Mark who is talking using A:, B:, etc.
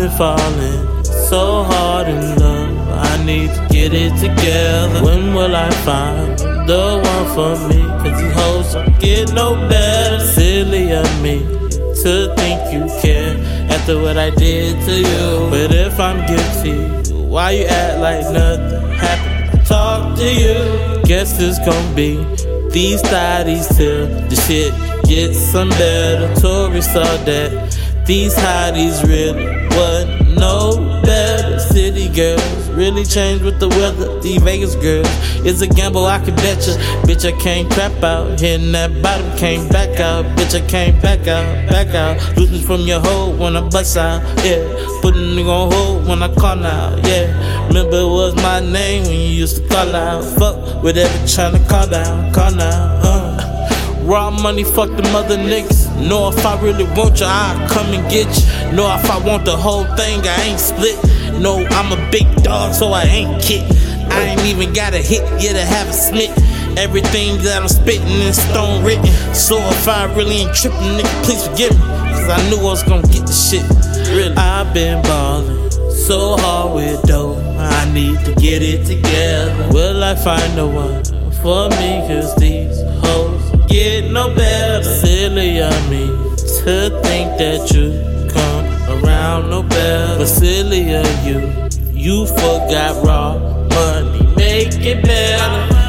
A: been falling so hard in love. I need to get it together. When will I find the one for me? Cause these hoes don't get no better. Silly of me to think you care after what I did to you. But if I'm guilty, why you act like nothing happened? Talk to you. Guess it's gonna be these thotties till the shit gets some better. Tourists saw that these hotties really wasn't no better. City girls really changed with the weather. These Vegas girls, it's a gamble I can bet you. Bitch, I can't crap out. Hitting that bottom, came back out. Bitch, I came back out, back out. Losing from your hole when I bust out. Yeah, putting nigga on hold when I call out. Yeah, remember it was my name when you used to call out. Fuck with every trying call down, call now. Uh. Raw money, fuck the mother niggas. Know if I really want you, I'll come and get you. Know if I want the whole thing, I ain't split. No, I'm a big dog, so I ain't kick. I ain't even got a hit yet to have a smit. Everything that I'm spitting is stone written. So if I really ain't tripping, nigga, please forgive me. Cause I knew I was gonna get the shit. Really. I've been ballin' so hard with dough. I need to get it together. Will I find the one for me? Cause these hoes get no better. Silly of me to think that you come around no better. But silly of you, you forgot raw money. Make it better.